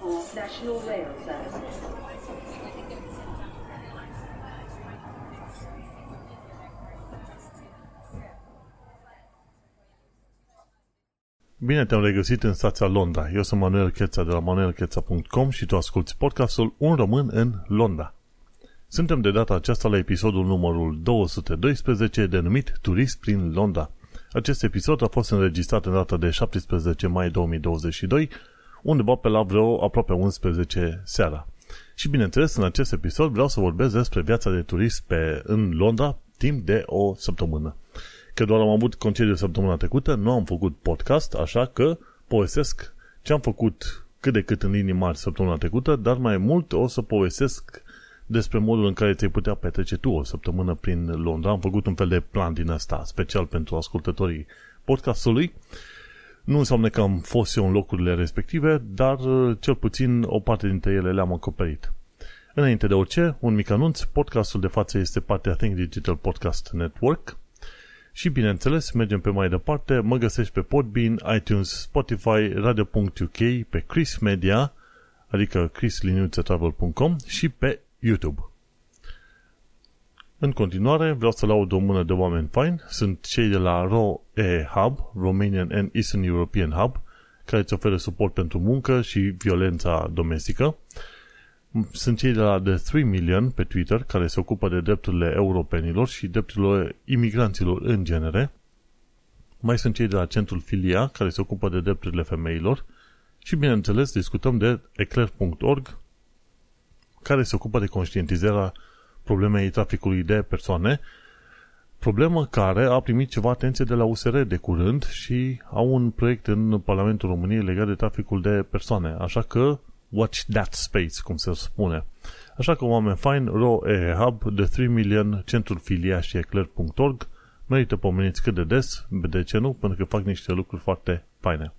for National Rail Services. Bine te-am regăsit în stația Londra. Eu sunt Manuel Cheța de la manuelcheța.com și tu asculti podcastul Un român în Londra. Suntem de data aceasta la episodul numărul 212 denumit Turist prin Londra. Acest episod a fost înregistrat în data de 17 mai 2022, undeva pe la vreo aproape 11 seara. Și bineînțeles, în acest episod vreau să vorbesc despre viața de turist pe, în Londra timp de o săptămână. Că doar am avut concediu săptămâna trecută, nu am făcut podcast, așa că povestesc ce am făcut cât de cât în linii mari săptămâna trecută, dar mai mult o să povestesc despre modul în care ți-ai putea petrece tu o săptămână prin Londra. Am făcut un fel de plan din asta, special pentru ascultătorii podcastului. Nu înseamnă că am fost eu în locurile respective, dar uh, cel puțin o parte dintre ele le-am acoperit. Înainte de orice, un mic anunț, podcastul de față este partea Think Digital Podcast Network și bineînțeles, mergem pe mai departe, mă găsești pe Podbean, iTunes, Spotify, Radio.uk, pe Chris Media, adică chrisliniuțetravel.com și pe YouTube. În continuare, vreau să laud o mână de oameni faini. Sunt cei de la ROE Hub, Romanian and Eastern European Hub, care îți oferă suport pentru muncă și violența domestică. Sunt cei de la The 3 Million pe Twitter, care se ocupă de drepturile europenilor și drepturile imigranților în genere. Mai sunt cei de la Centrul Filia, care se ocupă de drepturile femeilor. Și, bineînțeles, discutăm de eclair.org, care se ocupă de conștientizarea problemei traficului de persoane, problemă care a primit ceva atenție de la USR de curând și au un proiect în Parlamentul României legat de traficul de persoane. Așa că watch that space, cum se spune. Așa că oameni fain, RO Hub, The 3 Million, Centrul Filiaș și Eclair.org merită pomeniți cât de des, de ce nu, pentru că fac niște lucruri foarte faine.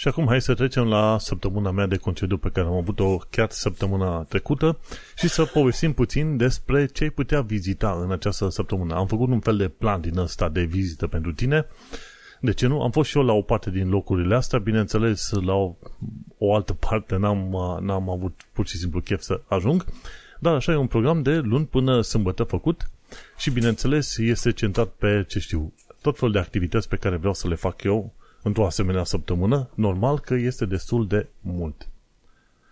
Și acum hai să trecem la săptămâna mea de concediu pe care am avut-o chiar săptămâna trecută și să povestim puțin despre ce ai putea vizita în această săptămână. Am făcut un fel de plan din ăsta de vizită pentru tine. De ce nu? Am fost și eu la o parte din locurile astea, bineînțeles la o, o altă parte n-am, n-am avut pur și simplu chef să ajung, dar așa e un program de luni până sâmbătă făcut și bineînțeles este centrat pe, ce știu, tot felul de activități pe care vreau să le fac eu într-o asemenea săptămână, normal că este destul de mult.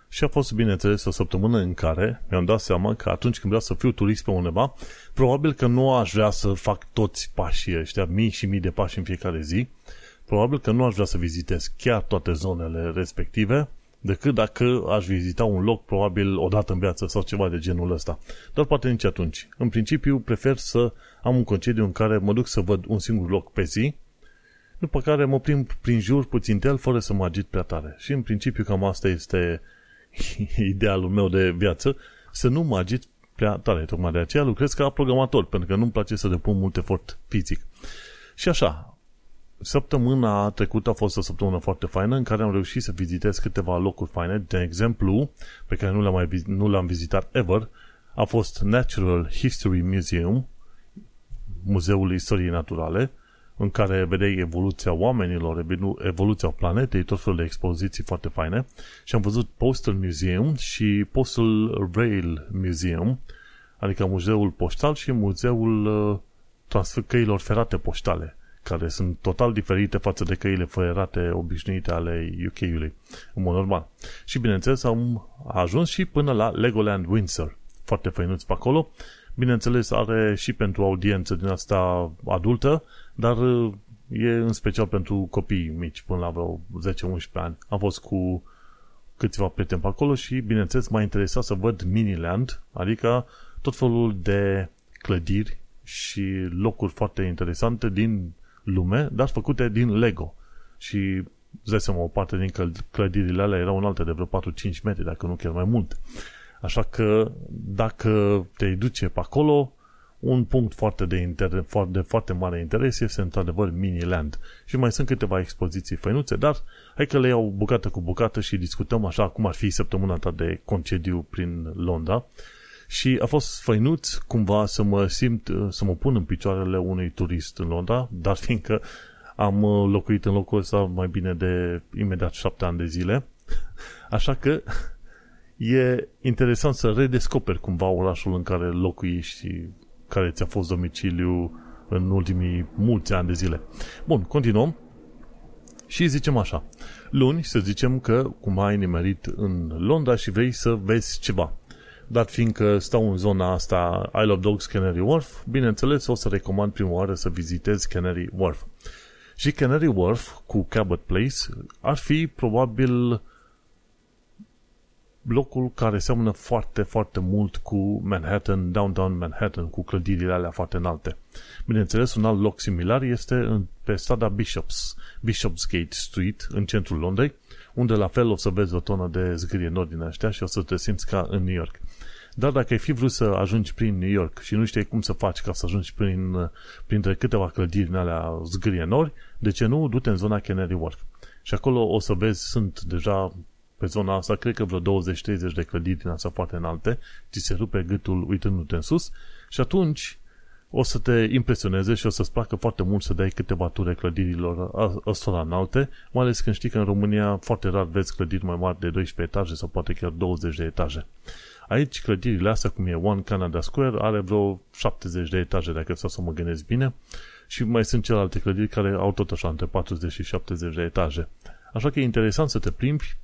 Și a fost, bineînțeles, o săptămână în care mi-am dat seama că atunci când vreau să fiu turist pe undeva, probabil că nu aș vrea să fac toți pașii ăștia, mii și mii de pași în fiecare zi, probabil că nu aș vrea să vizitez chiar toate zonele respective, decât dacă aș vizita un loc probabil o dată în viață sau ceva de genul ăsta. Dar poate nici atunci. În principiu, prefer să am un concediu în care mă duc să văd un singur loc pe zi după care mă plimb prin jur puțin el fără să mă agit prea tare. Și în principiu cam asta este idealul meu de viață, să nu mă agit prea tare. Tocmai de aceea lucrez ca programator, pentru că nu-mi place să depun mult efort fizic. Și așa, săptămâna trecută a fost o săptămână foarte faină în care am reușit să vizitez câteva locuri faine. De exemplu, pe care nu le-am, mai, nu le-am vizitat ever, a fost Natural History Museum, Muzeul Istoriei Naturale, în care vedeai evoluția oamenilor, evoluția planetei, tot felul de expoziții foarte faine. Și am văzut Postal Museum și Postal Rail Museum, adică muzeul poștal și muzeul uh, transfer căilor ferate poștale, care sunt total diferite față de căile ferate obișnuite ale UK-ului, în mod normal. Și bineînțeles am ajuns și până la Legoland Windsor, foarte făinuți pe acolo. Bineînțeles are și pentru audiență din asta adultă, dar uh, e în special pentru copii mici, până la vreo 10-11 ani. Am fost cu câțiva prieteni pe acolo și, bineînțeles, m-a interesat să văd Miniland, adică tot felul de clădiri și locuri foarte interesante din lume, dar făcute din Lego. Și îți dai seama, o parte din clădirile alea erau înalte de vreo 4-5 metri, dacă nu chiar mai mult. Așa că dacă te duce pe acolo, un punct foarte de, inter, de foarte mare interes este într-adevăr Miniland. Și mai sunt câteva expoziții făinuțe, dar hai că le iau bucată cu bucată și discutăm așa cum ar fi săptămâna ta de concediu prin Londra. Și a fost făinuț cumva să mă simt, să mă pun în picioarele unui turist în Londra, dar fiindcă am locuit în locul ăsta mai bine de imediat șapte ani de zile, Așa că e interesant să redescoperi cumva orașul în care locuiești și care ți-a fost domiciliu în ultimii mulți ani de zile. Bun, continuăm și zicem așa. Luni să zicem că cum ai nimerit în Londra și vrei să vezi ceva. Dat fiindcă stau în zona asta Isle of Dogs Canary Wharf, bineînțeles o să recomand prima oară să vizitezi Canary Wharf. Și Canary Wharf cu Cabot Place ar fi probabil blocul care seamănă foarte, foarte mult cu Manhattan, downtown Manhattan, cu clădirile alea foarte înalte. Bineînțeles, un alt loc similar este în, pe strada Bishops, Bishopsgate Street, în centrul Londrei, unde la fel o să vezi o tonă de zgârie nori din ăștia și o să te simți ca în New York. Dar dacă ai fi vrut să ajungi prin New York și nu știi cum să faci ca să ajungi prin, printre câteva clădiri în alea zgârie nori, de ce nu? Du-te în zona Canary Wharf. Și acolo o să vezi, sunt deja pe zona asta, cred că vreo 20-30 de clădiri din asta foarte înalte, ți se rupe gâtul uitându-te în sus și atunci o să te impresioneze și o să-ți placă foarte mult să dai câteva ture clădirilor ăstora înalte, mai ales când știi că în România foarte rar vezi clădiri mai mari de 12 etaje sau poate chiar 20 de etaje. Aici clădirile astea, cum e One Canada Square, are vreo 70 de etaje, dacă stau să mă gândesc bine, și mai sunt celelalte clădiri care au tot așa între 40 și 70 de etaje. Așa că e interesant să te plimbi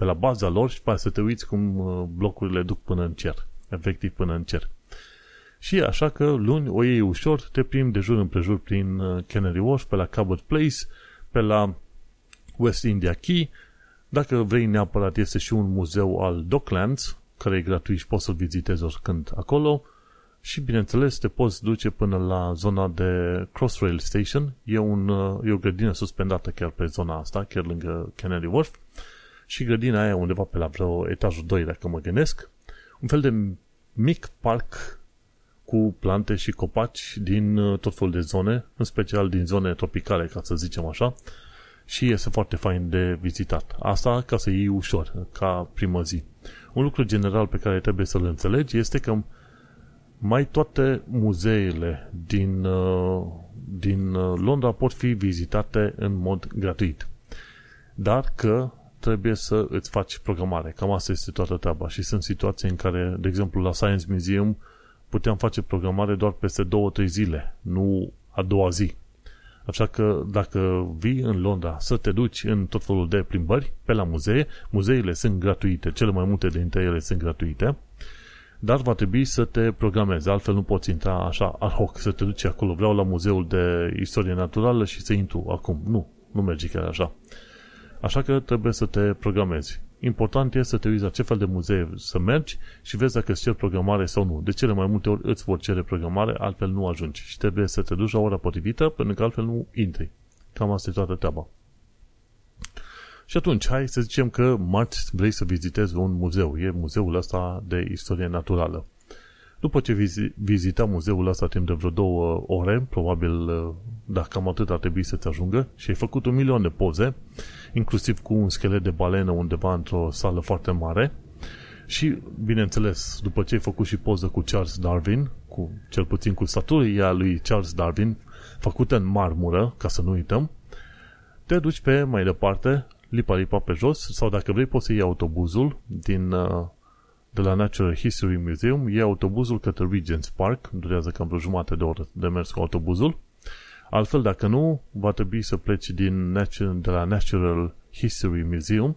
pe la baza lor și pe să te uiți cum uh, blocurile duc până în cer, efectiv până în cer. Și așa că luni o iei ușor, te plimbi de jur împrejur prin uh, Canary Wharf, pe la Cabot Place, pe la West India Key. Dacă vrei neapărat, este și un muzeu al Docklands, care e gratuit și poți să-l vizitezi oricând acolo. Și, bineînțeles, te poți duce până la zona de Crossrail Station. E, un, uh, e o grădină suspendată chiar pe zona asta, chiar lângă Canary Wharf. Și grădina aia undeva pe la vreo etajul 2, dacă mă gândesc. Un fel de mic parc cu plante și copaci din uh, tot felul de zone, în special din zone tropicale, ca să zicem așa, și este foarte fain de vizitat. Asta ca să iei ușor, ca primă zi. Un lucru general pe care trebuie să-l înțelegi este că mai toate muzeele din, uh, din uh, Londra pot fi vizitate în mod gratuit. Dar că trebuie să îți faci programare. Cam asta este toată treaba. Și sunt situații în care, de exemplu, la Science Museum puteam face programare doar peste două, trei zile, nu a doua zi. Așa că dacă vii în Londra să te duci în tot felul de plimbări pe la muzee, muzeile sunt gratuite, cele mai multe dintre ele sunt gratuite, dar va trebui să te programezi, altfel nu poți intra așa ad hoc, să te duci acolo, vreau la muzeul de istorie naturală și să intru acum. Nu, nu merge chiar așa. Așa că trebuie să te programezi. Important este să te uiți la ce fel de muzee să mergi și vezi dacă îți cer programare sau nu. De cele mai multe ori îți vor cere programare, altfel nu ajungi și trebuie să te duci la ora potrivită, pentru că altfel nu intri. Cam asta e toată treaba. Și atunci, hai să zicem că marți vrei să vizitezi un muzeu. E muzeul ăsta de istorie naturală. După ce vizi- vizita muzeul ăsta timp de vreo două ore, probabil dacă cam atât ar trebui să-ți ajungă. Și ai făcut un milion de poze, inclusiv cu un schelet de balenă undeva într-o sală foarte mare. Și, bineînțeles, după ce ai făcut și poză cu Charles Darwin, cu, cel puțin cu statuia lui Charles Darwin, făcută în marmură, ca să nu uităm, te duci pe mai departe, lipa-lipa pe jos, sau dacă vrei poți să iei autobuzul din, uh, de la Natural History Museum, iei autobuzul către Regent's Park, durează cam vreo jumătate de oră de mers cu autobuzul, Altfel, dacă nu, va trebui să pleci din de la Natural History Museum,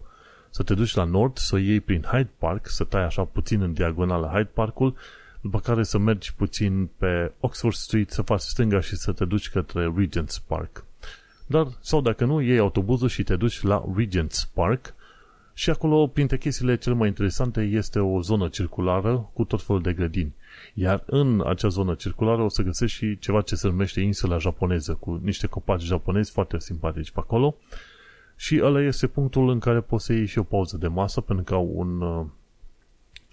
să te duci la nord, să o iei prin Hyde Park, să tai așa puțin în diagonală Hyde Parkul, după care să mergi puțin pe Oxford Street, să faci stânga și să te duci către Regent's Park. Dar, sau dacă nu, iei autobuzul și te duci la Regent's Park și acolo, printre chestiile cele mai interesante, este o zonă circulară cu tot felul de grădini. Iar în acea zonă circulară o să găsești și ceva ce se numește insula japoneză, cu niște copaci japonezi foarte simpatici pe acolo. Și ăla este punctul în care poți să iei și o pauză de masă, pentru că au un uh,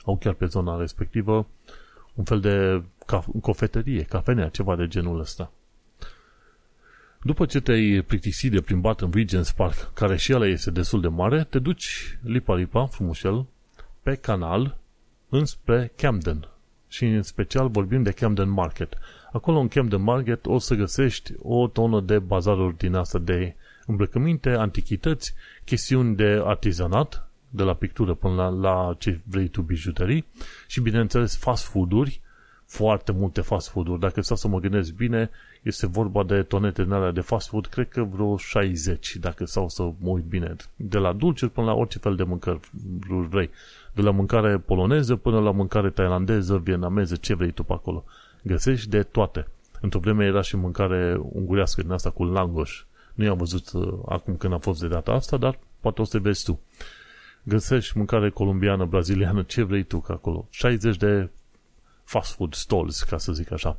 au chiar pe zona respectivă un fel de caf- cofetărie, cafenea, ceva de genul ăsta. După ce te-ai plictisit de plimbat în Regent's Park, care și ăla este destul de mare, te duci lipa-lipa, frumușel, pe canal înspre Camden, și în special vorbim de Camden Market. Acolo în Camden Market o să găsești o tonă de bazaruri din asta de îmbrăcăminte, antichități, chestiuni de artizanat de la pictură până la, la ce vrei tu bijuterii și bineînțeles fast food-uri, foarte multe fast food-uri. Dacă stau să mă gândesc bine, este vorba de tonete în alea de fast food, cred că vreo 60, dacă stau să mă uit bine. De la dulciuri până la orice fel de mâncări vrei. De la mâncare poloneză până la mâncare tailandeză, vietnameză, ce vrei tu pe acolo. Găsești de toate. Într-o vreme era și mâncare ungurească din asta cu langoș. Nu i-am văzut uh, acum când a fost de data asta, dar poate o să te vezi tu. Găsești mâncare colombiană, braziliană, ce vrei tu ca acolo. 60 de fast food stalls, ca să zic așa.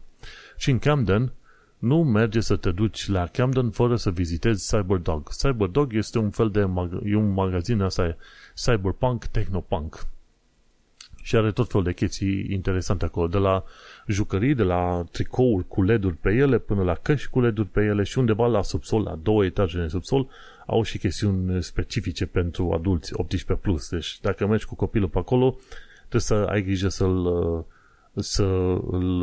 Și în Camden, nu merge să te duci la Camden fără să vizitezi Cyberdog. Cyberdog este un fel de mag- e un magazin asta, cyberpunk, technopunk. Și are tot felul de chestii interesante acolo, de la jucării, de la tricouri cu LED-uri pe ele, până la căști cu LED-uri pe ele și undeva la subsol, la două etaje în subsol, au și chestiuni specifice pentru adulți 18+. Plus. Deci dacă mergi cu copilul pe acolo, trebuie să ai grijă să-l, să îl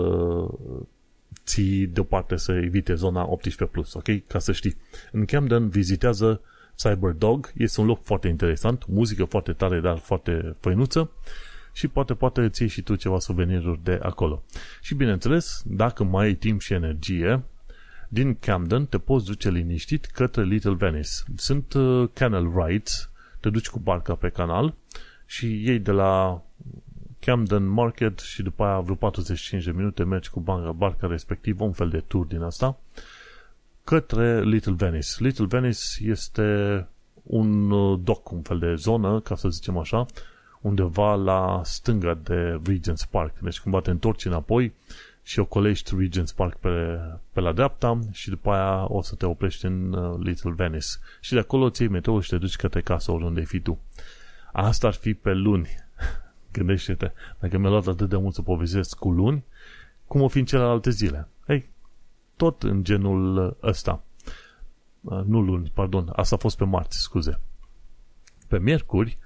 ții deoparte să evite zona 18+, plus, ok? Ca să știi. În Camden vizitează Cyberdog, este un loc foarte interesant, muzică foarte tare, dar foarte făinuță și poate, poate îți iei și tu ceva suveniruri de acolo. Și bineînțeles, dacă mai ai timp și energie, din Camden te poți duce liniștit către Little Venice. Sunt uh, canal rides, te duci cu barca pe canal și iei de la Camden Market și după aia vreo 45 de minute mergi cu barca, barca respectivă, un fel de tur din asta, către Little Venice. Little Venice este un uh, dock, un fel de zonă, ca să zicem așa, undeva la stânga de Regent's Park. Deci cumva te întorci înapoi și ocolești Regent's Park pe, pe la dreapta și după aia o să te oprești în uh, Little Venice. Și de acolo ți iei metrou și te duci către casă oriunde fi tu. Asta ar fi pe luni. Gândește-te, dacă mi-a luat atât de mult să povestesc cu luni, cum o fi în celelalte zile? Ei, tot în genul ăsta. Uh, nu luni, pardon, asta a fost pe marți, scuze. Pe miercuri,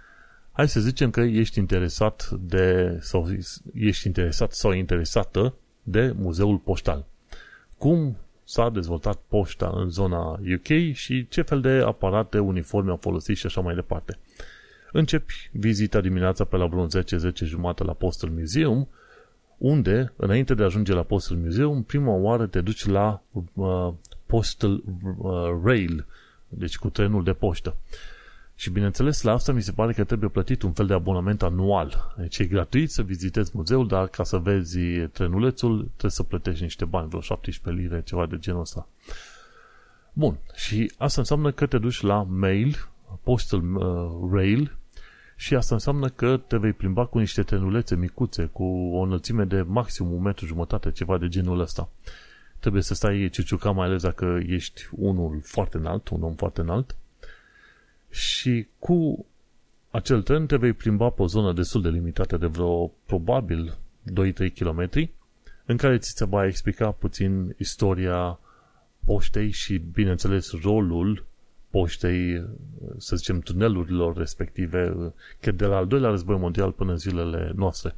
hai să zicem că ești interesat de, sau ești interesat sau interesată de muzeul poștal. Cum s-a dezvoltat poșta în zona UK și ce fel de aparate uniforme au folosit și așa mai departe. Începi vizita dimineața pe la vreo 10-10 jumate la Postal Museum, unde, înainte de a ajunge la Postal Museum, prima oară te duci la uh, Postal uh, Rail, deci cu trenul de poștă. Și bineînțeles, la asta mi se pare că trebuie plătit un fel de abonament anual. Deci e gratuit să vizitezi muzeul, dar ca să vezi trenulețul, trebuie să plătești niște bani, vreo 17 lire, ceva de genul ăsta. Bun, și asta înseamnă că te duci la mail, postal uh, rail, și asta înseamnă că te vei plimba cu niște trenulețe micuțe, cu o înălțime de maxim un metru jumătate, ceva de genul ăsta. Trebuie să stai ciuciuca, mai ales dacă ești unul foarte înalt, un om foarte înalt, și cu acel tren te vei plimba pe o zonă destul de limitată de vreo, probabil, 2-3 km, în care ți se va explica puțin istoria poștei și, bineînțeles, rolul poștei, să zicem, tunelurilor respective, că de la al doilea război mondial până în zilele noastre.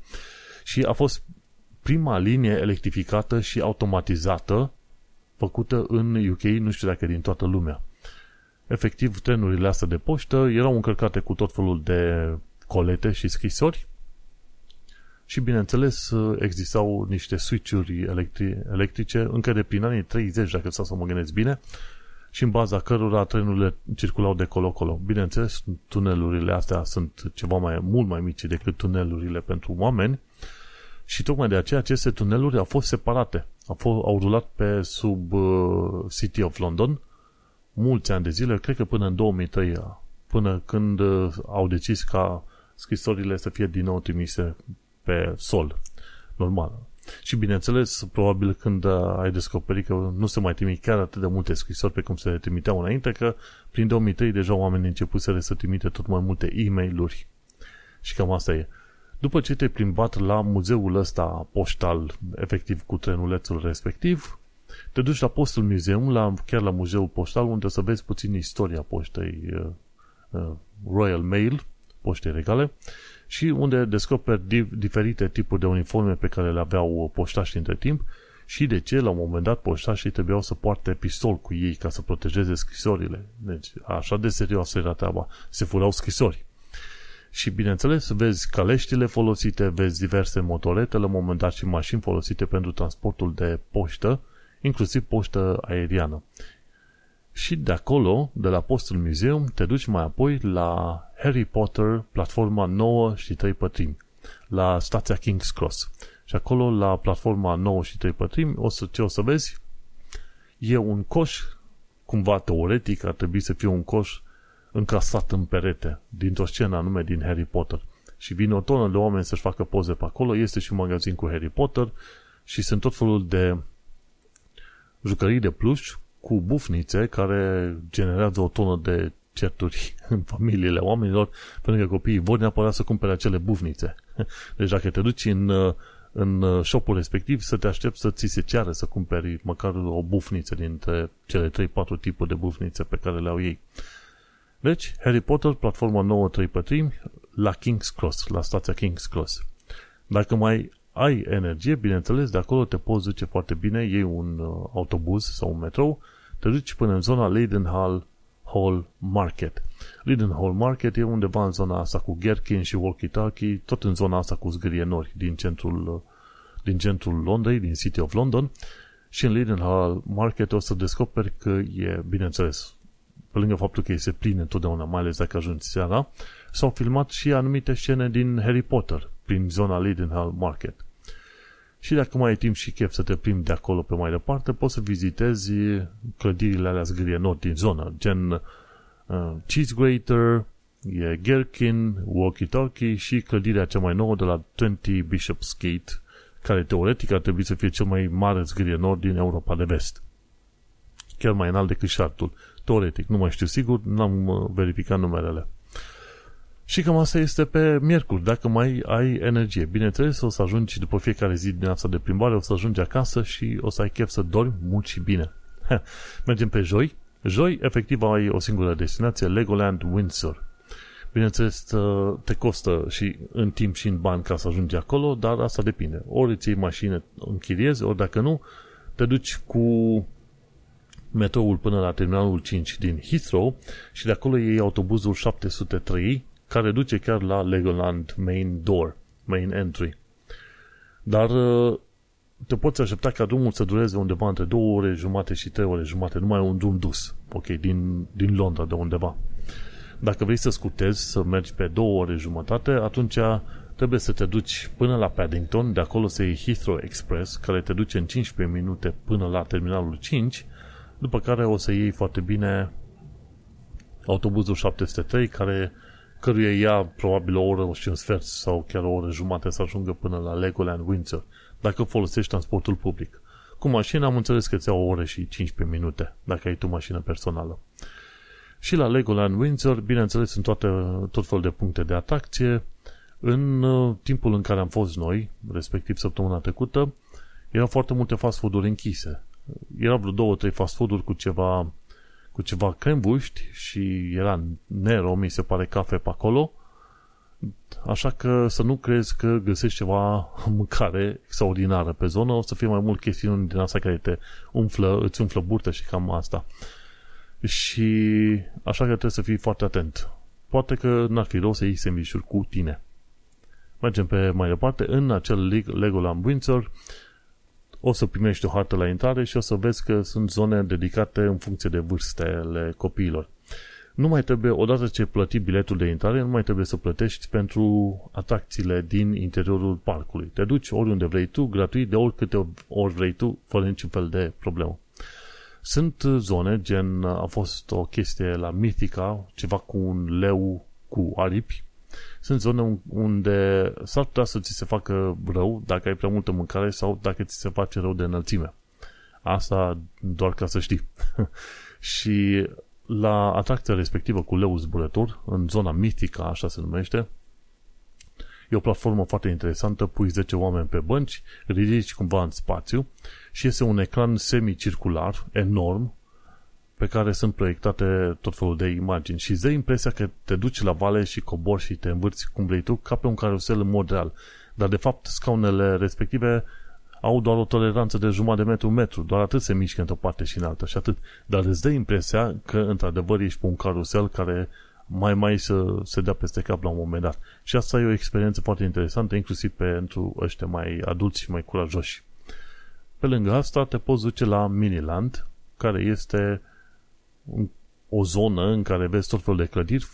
Și a fost prima linie electrificată și automatizată făcută în UK, nu știu dacă din toată lumea efectiv trenurile astea de poștă erau încărcate cu tot felul de colete și scrisori și bineînțeles existau niște switch-uri electri- electrice încă de prin anii 30, dacă stau să mă gândesc bine, și în baza cărora trenurile circulau de colo-colo. Bineînțeles, tunelurile astea sunt ceva mai mult mai mici decât tunelurile pentru oameni și tocmai de aceea aceste tuneluri au fost separate. Au, fost, au rulat pe sub uh, City of London mulți ani de zile, cred că până în 2003, până când uh, au decis ca scrisorile să fie din nou trimise pe sol, normal. Și bineînțeles, probabil când uh, ai descoperit că nu se mai trimit chiar atât de multe scrisori pe cum se trimiteau înainte, că prin 2003 deja oamenii începuseră să trimite tot mai multe e mail Și cam asta e. După ce te-ai plimbat la muzeul ăsta poștal, efectiv cu trenulețul respectiv, te duci la Postal Museum, la, chiar la muzeul poștal, unde să vezi puțin istoria poștei uh, uh, Royal Mail, poștei regale, și unde descoperi di- diferite tipuri de uniforme pe care le aveau poștașii între timp și de ce la un moment dat poștașii trebuiau să poarte pistol cu ei ca să protejeze scrisorile. Deci așa de serioasă era treaba. Se furau scrisori. Și bineînțeles, vezi caleștile folosite, vezi diverse motorete, la un moment dat și mașini folosite pentru transportul de poștă, inclusiv poștă aeriană. Și de acolo, de la Postal Museum, te duci mai apoi la Harry Potter, platforma 9 și 3 pătrimi, la stația King's Cross. Și acolo, la platforma 9 și 3 pătrimi, o să, ce o să vezi? E un coș, cumva teoretic, ar trebui să fie un coș încasat în perete, dintr-o scenă anume din Harry Potter. Și vine o tonă de oameni să-și facă poze pe acolo, este și un magazin cu Harry Potter și sunt tot felul de jucării de pluș cu bufnițe care generează o tonă de certuri în familiile oamenilor, pentru că copiii vor neapărat să cumpere acele bufnițe. Deci dacă te duci în, în shopul respectiv, să te aștepți să ți se ceară să cumperi măcar o bufniță dintre cele 3-4 tipuri de bufnițe pe care le au ei. Deci, Harry Potter, platforma 9 3 pătrimi, la King's Cross, la stația King's Cross. Dacă mai ai energie, bineînțeles, de acolo te poți duce foarte bine, iei un uh, autobuz sau un metrou, te duci până în zona Leidenhall Hall Market. Leidenhall Market e undeva în zona asta cu Gherkin și Walkie-Talkie, tot în zona asta cu zgârienori din centrul, uh, din centrul Londrei, din City of London. Și în Leidenhall Market o să descoperi că e, bineînțeles, pe lângă faptul că se pline întotdeauna, mai ales dacă ajungi seara, s-au filmat și anumite scene din Harry Potter prin zona Leidenhall Market. Și dacă mai ai timp și chef să te plimbi de acolo pe mai departe, poți să vizitezi clădirile alea zgârienori din zonă, gen uh, Cheese Grater, e Gherkin, Walkie Talkie și clădirea cea mai nouă de la 20 Bishop's Gate, care teoretic ar trebui să fie cel mai mare zgârienor din Europa de Vest. Chiar mai înalt decât șartul. Teoretic, nu mai știu sigur, n-am uh, verificat numerele. Și cam asta este pe miercuri, dacă mai ai energie. Bineînțeles, o să ajungi după fiecare zi din asta de plimbare, o să ajungi acasă și o să ai chef să dormi mult și bine. Mergem pe joi. Joi, efectiv, ai o singură destinație, Legoland Windsor. Bineînțeles, te costă și în timp și în bani ca să ajungi acolo, dar asta depinde. Ori îți iei mașină, închiriezi, ori dacă nu, te duci cu metroul până la terminalul 5 din Heathrow și de acolo iei autobuzul 703 care duce chiar la Legoland Main Door, Main Entry. Dar uh, te poți aștepta ca drumul să dureze undeva între 2 ore jumate și 3 ore jumate, numai un drum dus, ok, din, din Londra de undeva. Dacă vrei să scutezi, să mergi pe 2 ore jumătate, atunci trebuie să te duci până la Paddington, de acolo să iei Heathrow Express, care te duce în 15 minute până la terminalul 5, după care o să iei foarte bine autobuzul 703, care căruia ia probabil o oră și un sfert sau chiar o oră jumate să ajungă până la Legoland Windsor, dacă folosești transportul public. Cu mașina am înțeles că ți o oră și 15 minute, dacă ai tu mașină personală. Și la Legoland Windsor, bineînțeles, sunt toate, tot fel de puncte de atracție. În uh, timpul în care am fost noi, respectiv săptămâna trecută, erau foarte multe fast food-uri închise. Erau vreo două, trei fast food-uri cu ceva cu ceva crembuști și era Nero, mi se pare, cafe pe acolo. Așa că să nu crezi că găsești ceva mâncare extraordinară pe zonă, o să fie mai mult chestiuni din asta care te umflă, îți umflă burtă și cam asta. Și așa că trebuie să fii foarte atent. Poate că n-ar fi rău să iei sandvișuri cu tine. Mergem pe mai departe. În acel Legoland Windsor o să primești o hartă la intrare și o să vezi că sunt zone dedicate în funcție de vârstele copiilor. Nu mai trebuie, odată ce plăti biletul de intrare, nu mai trebuie să plătești pentru atracțiile din interiorul parcului. Te duci oriunde vrei tu, gratuit, de oricâte ori vrei tu, fără niciun fel de problemă. Sunt zone, gen a fost o chestie la Mythica, ceva cu un leu cu aripi, sunt zone unde s-ar putea să ți se facă rău dacă ai prea multă mâncare sau dacă ți se face rău de înălțime. Asta doar ca să știi. și la atracția respectivă cu leu zburător, în zona mitică, așa se numește, E o platformă foarte interesantă, pui 10 oameni pe bănci, ridici cumva în spațiu și este un ecran semicircular, enorm, pe care sunt proiectate tot felul de imagini și îți dă impresia că te duci la vale și cobori și te învârți cum vrei tu, ca pe un carusel în mod real. Dar de fapt scaunele respective au doar o toleranță de jumătate de metru, metru, doar atât se mișcă într-o parte și în alta și atât. Dar îți dă impresia că într-adevăr ești pe un carusel care mai mai să se dea peste cap la un moment dat. Și asta e o experiență foarte interesantă, inclusiv pentru ăștia mai adulți și mai curajoși. Pe lângă asta te poți duce la Miniland, care este o zonă în care vezi tot felul de clădiri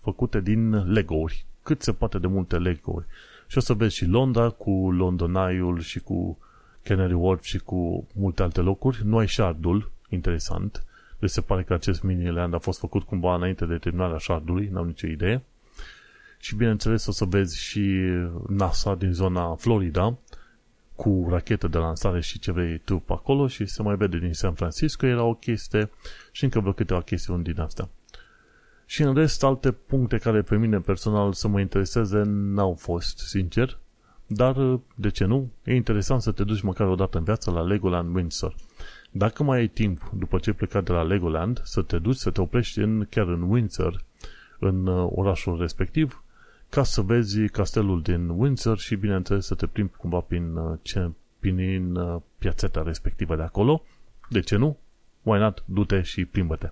făcute din Lego-uri. Cât se poate de multe Lego-uri. Și o să vezi și Londra cu London Eye-ul și cu Canary Wharf și cu multe alte locuri. Nu ai Shardul, interesant. Deci se pare că acest mini-land a fost făcut cumva înainte de terminarea Shardului, n-am nicio idee. Și bineînțeles o să vezi și NASA din zona Florida cu rachetă de lansare și ce vrei tu pe acolo și se mai vede din San Francisco, era o chestie și încă vreo câteva chestiuni din astea. Și în rest, alte puncte care pe mine personal să mă intereseze n-au fost, sincer, dar de ce nu? E interesant să te duci măcar o dată în viață la Legoland Windsor. Dacă mai ai timp, după ce ai plecat de la Legoland, să te duci, să te oprești în, chiar în Windsor, în uh, orașul respectiv, ca să vezi castelul din Windsor și, bineînțeles, să te plimbi cumva prin, uh, ce, prin uh, piațeta respectivă de acolo. De ce nu? Why not? Du-te și plimbă-te.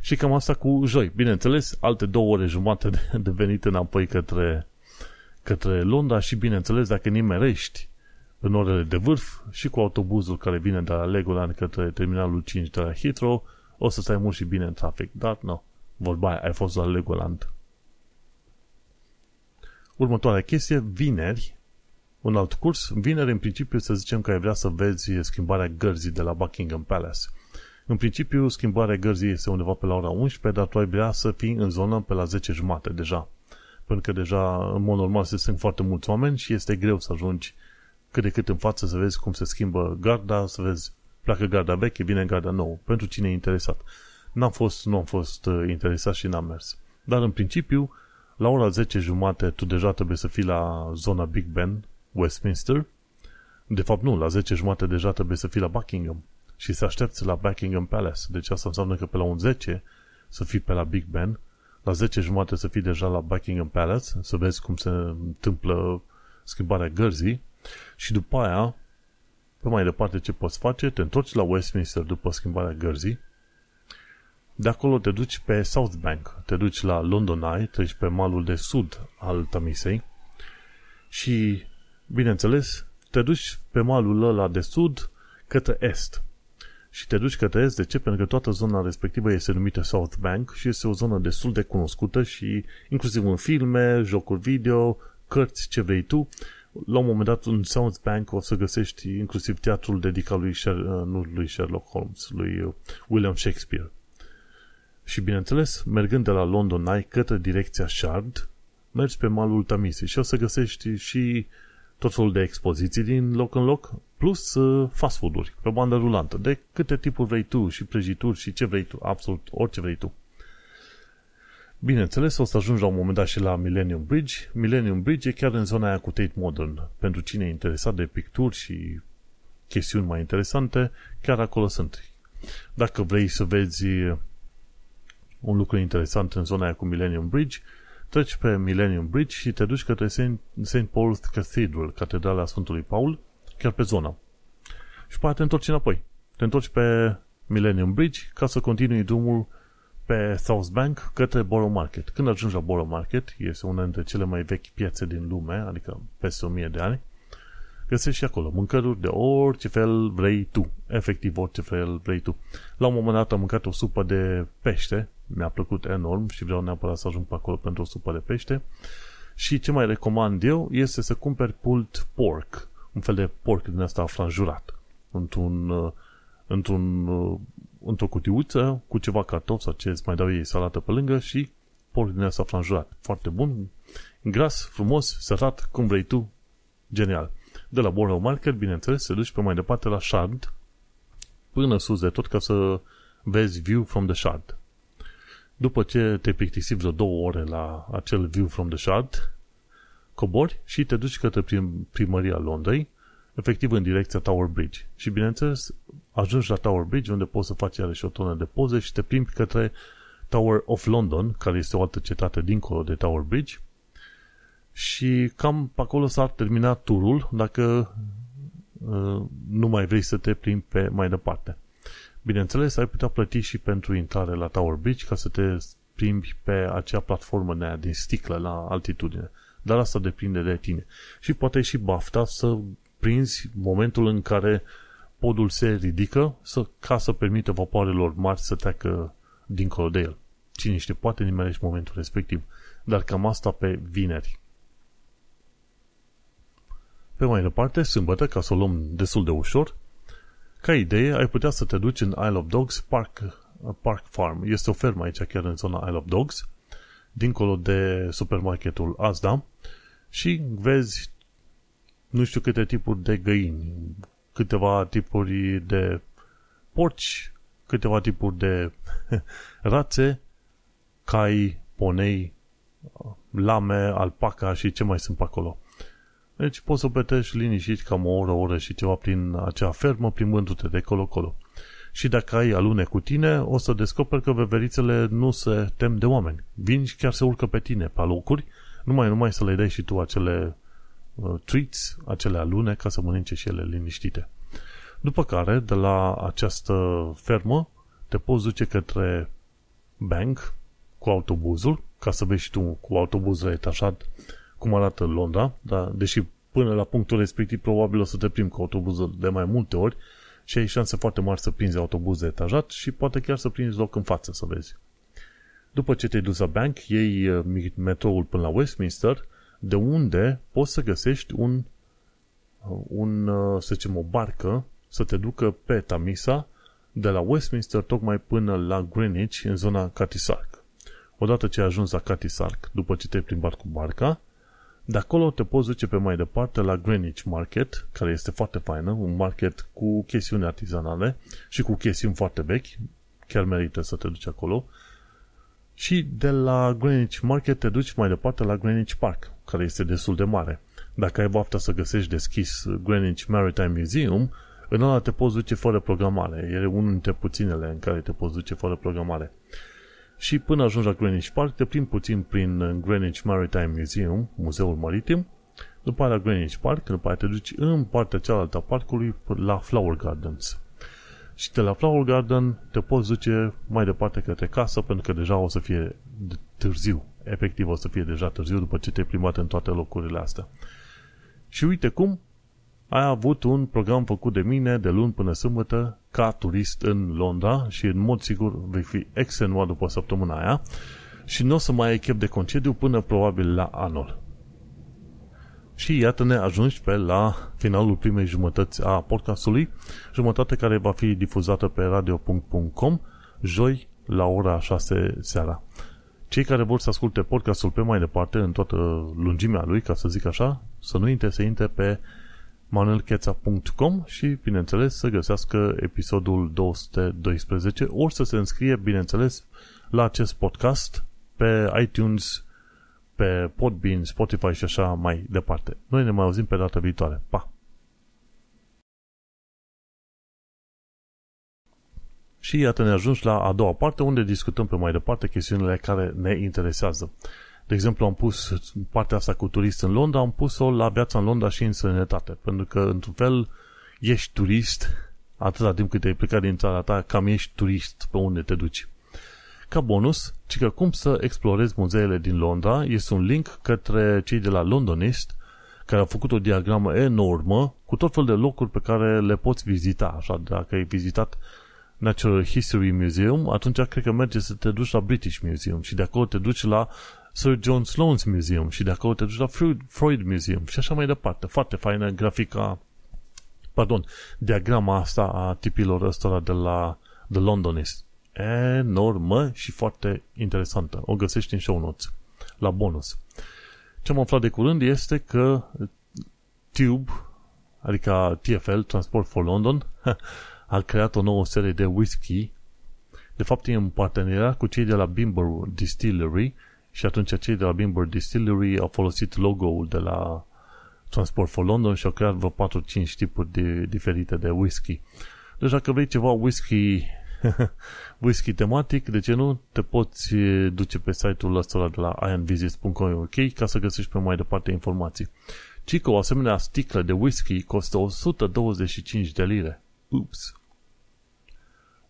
Și cam asta cu joi. Bineînțeles, alte două ore jumate de, de venit înapoi către, către Londra și, bineînțeles, dacă nimerești în orele de vârf și cu autobuzul care vine de la Legoland către terminalul 5 de la Heathrow, o să stai mult și bine în trafic. Dar, nu, vorba aia, ai fost la Legoland. Următoarea chestie, vineri, un alt curs. Vineri, în principiu, să zicem că ai vrea să vezi schimbarea gărzii de la Buckingham Palace. În principiu, schimbarea gărzii este undeva pe la ora 11, dar tu ai vrea să fii în zonă pe la 10 jumate deja. Pentru că deja, în mod normal, se sunt foarte mulți oameni și este greu să ajungi cât de cât în față să vezi cum se schimbă garda, să vezi pleacă garda veche, vine garda nouă. Pentru cine e interesat. N-am fost, nu am fost uh, interesat și n-am mers. Dar în principiu, la ora 10 jumate tu deja trebuie să fii la zona Big Ben, Westminster. De fapt nu, la 10 jumate deja trebuie să fii la Buckingham și să aștepți la Buckingham Palace. Deci asta înseamnă că pe la un 10 să fii pe la Big Ben, la 10 jumate să fii deja la Buckingham Palace, să vezi cum se întâmplă schimbarea gărzii și după aia, pe mai departe ce poți face, te întorci la Westminster după schimbarea gărzii, de acolo te duci pe South Bank, te duci la London Eye, treci pe malul de sud al Tamisei și, bineînțeles, te duci pe malul ăla de sud către est. Și te duci către est, de ce? Pentru că toată zona respectivă este numită South Bank și este o zonă destul de cunoscută și inclusiv în filme, jocuri video, cărți, ce vrei tu, la un moment dat în South Bank o să găsești inclusiv teatrul dedicat lui, Sher- uh, nu lui Sherlock Holmes, lui uh, William Shakespeare. Și bineînțeles, mergând de la London Eye către direcția Shard, mergi pe malul Tamisei și o să găsești și tot felul de expoziții din loc în loc, plus uh, fast food-uri pe bandă rulantă, de câte tipuri vrei tu și prăjituri și ce vrei tu, absolut orice vrei tu. Bineînțeles, o să ajungi la un moment dat și la Millennium Bridge. Millennium Bridge e chiar în zona aia cu Tate Modern. Pentru cine e interesat de picturi și chestiuni mai interesante, chiar acolo sunt. Dacă vrei să vezi un lucru interesant în zona aia cu Millennium Bridge, treci pe Millennium Bridge și te duci către St. Paul's Cathedral, Catedrala Sfântului Paul, chiar pe zona. Și pe te întorci înapoi. Te întorci pe Millennium Bridge ca să continui drumul pe South Bank către Borough Market. Când ajungi la Borough Market, este una dintre cele mai vechi piețe din lume, adică peste 1000 de ani, găsești și acolo mâncăruri de orice fel vrei tu. Efectiv, orice fel vrei tu. La un moment dat am mâncat o supă de pește, mi-a plăcut enorm și vreau neapărat să ajung pe acolo pentru o supă de pește. Și ce mai recomand eu este să cumperi pulled pork, un fel de porc din asta franjurat, într-un, uh, într-un, uh, într-o cutiuță cu ceva cartofi sau ce îți mai dau ei salată pe lângă și porc din asta franjurat. Foarte bun, gras, frumos, sărat, cum vrei tu, genial. De la Borough Market, bineînțeles, se duci pe mai departe la Shard, până sus de tot ca să vezi view from the Shard. După ce te plictisi vreo două ore la acel view from the Shard, cobori și te duci către prim- primăria Londrei, efectiv în direcția Tower Bridge. Și bineînțeles, ajungi la Tower Bridge unde poți să faci iarăși o tonă de poze și te plimbi către Tower of London, care este o altă cetate dincolo de Tower Bridge. Și cam pe acolo s-ar termina turul dacă uh, nu mai vrei să te plimbi pe mai departe. Bineînțeles, ai putea plăti și pentru intrare la Tower Bridge ca să te plimbi pe acea platformă nea din sticlă la altitudine. Dar asta depinde de tine. Și poate și bafta să prinzi momentul în care podul se ridică să, ca să permită vapoarelor mari să treacă dincolo de el. Cine știe, poate nimerești momentul respectiv. Dar cam asta pe vineri. Pe mai departe, sâmbătă, ca să o luăm destul de ușor, ca idee, ai putea să te duci în Isle of Dogs Park, Park Farm. Este o fermă aici, chiar în zona Isle of Dogs, dincolo de supermarketul Asda și vezi nu știu câte tipuri de găini, câteva tipuri de porci, câteva tipuri de rațe, cai, ponei, lame, alpaca și ce mai sunt pe acolo. Deci poți să petreci liniștit cam o oră, o oră și ceva prin acea fermă, plimbându-te de colo-colo. Și dacă ai alune cu tine, o să descoperi că veverițele nu se tem de oameni. Vin și chiar se urcă pe tine pe locuri, numai, numai să le dai și tu acele uh, treats, acele alune, ca să mănânce și ele liniștite. După care, de la această fermă, te poți duce către bank cu autobuzul, ca să vezi și tu cu autobuzul etașat cum arată Londra, dar deși până la punctul respectiv probabil o să te plimbi cu autobuzul de mai multe ori și ai șanse foarte mari să prinzi autobuz de etajat și poate chiar să prinzi loc în față să vezi. După ce te-ai dus la bank, iei uh, metroul până la Westminster, de unde poți să găsești un, uh, un uh, să zicem, o barcă să te ducă pe Tamisa de la Westminster tocmai până la Greenwich în zona Cathy Sark. Odată ce ai ajuns la Cathy Sark, după ce te-ai plimbat cu barca, de acolo te poți duce pe mai departe la Greenwich Market, care este foarte faină, un market cu chestiuni artizanale și cu chestiuni foarte vechi, chiar merită să te duci acolo. Și de la Greenwich Market te duci mai departe la Greenwich Park, care este destul de mare. Dacă ai bafta să găsești deschis Greenwich Maritime Museum, în ăla te poți duce fără programare. E unul dintre puținele în care te poți duce fără programare și până ajungi la Greenwich Park, te plimbi puțin prin Greenwich Maritime Museum, muzeul maritim, după aia la Greenwich Park, după aia te duci în partea cealaltă a parcului la Flower Gardens. Și de la Flower Garden te poți duce mai departe către casă, pentru că deja o să fie târziu. Efectiv o să fie deja târziu după ce te-ai plimbat în toate locurile astea. Și uite cum ai avut un program făcut de mine de luni până sâmbătă ca turist în Londra și în mod sigur vei fi extenuat după săptămâna aia și nu o să mai ai chef de concediu până probabil la anul. Și iată-ne ajungi pe la finalul primei jumătăți a podcastului, jumătate care va fi difuzată pe radio.com joi la ora 6 seara. Cei care vor să asculte podcastul pe mai departe, în toată lungimea lui, ca să zic așa, să nu intre, să intre pe manuelcheța.com și, bineînțeles, să găsească episodul 212 ori să se înscrie, bineînțeles, la acest podcast pe iTunes, pe Podbean, Spotify și așa mai departe. Noi ne mai auzim pe data viitoare. Pa! Și iată ne ajungi la a doua parte unde discutăm pe mai departe chestiunile care ne interesează. De exemplu, am pus partea asta cu turist în Londra, am pus-o la viața în Londra și în sănătate. Pentru că, într-un fel, ești turist atâta timp cât ai plecat din țara ta, cam ești turist pe unde te duci. Ca bonus, ci că cum să explorezi muzeele din Londra este un link către cei de la Londonist care au făcut o diagramă enormă cu tot fel de locuri pe care le poți vizita. Așa, dacă ai vizitat Natural History Museum, atunci cred că merge să te duci la British Museum și de acolo te duci la Sir John Sloan's Museum și de acolo te duci la Freud Museum și așa mai departe. Foarte faină grafica, pardon, diagrama asta a tipilor ăstora de la The Londonist. Enormă și foarte interesantă. O găsești în show notes, la bonus. Ce am aflat de curând este că Tube, adică TFL, Transport for London, a creat o nouă serie de whisky. De fapt, e în parteneriat cu cei de la Bimber Distillery și atunci cei de la Bimber Distillery au folosit logo-ul de la Transport for London și au creat vreo 4-5 tipuri de, diferite de whisky. Deci dacă vrei ceva whisky whisky tematic, de ce nu? Te poți duce pe site-ul ăsta de la ironvisits.com ok ca să găsești pe mai departe informații. Ci că o asemenea sticlă de whisky costă 125 de lire. Ups!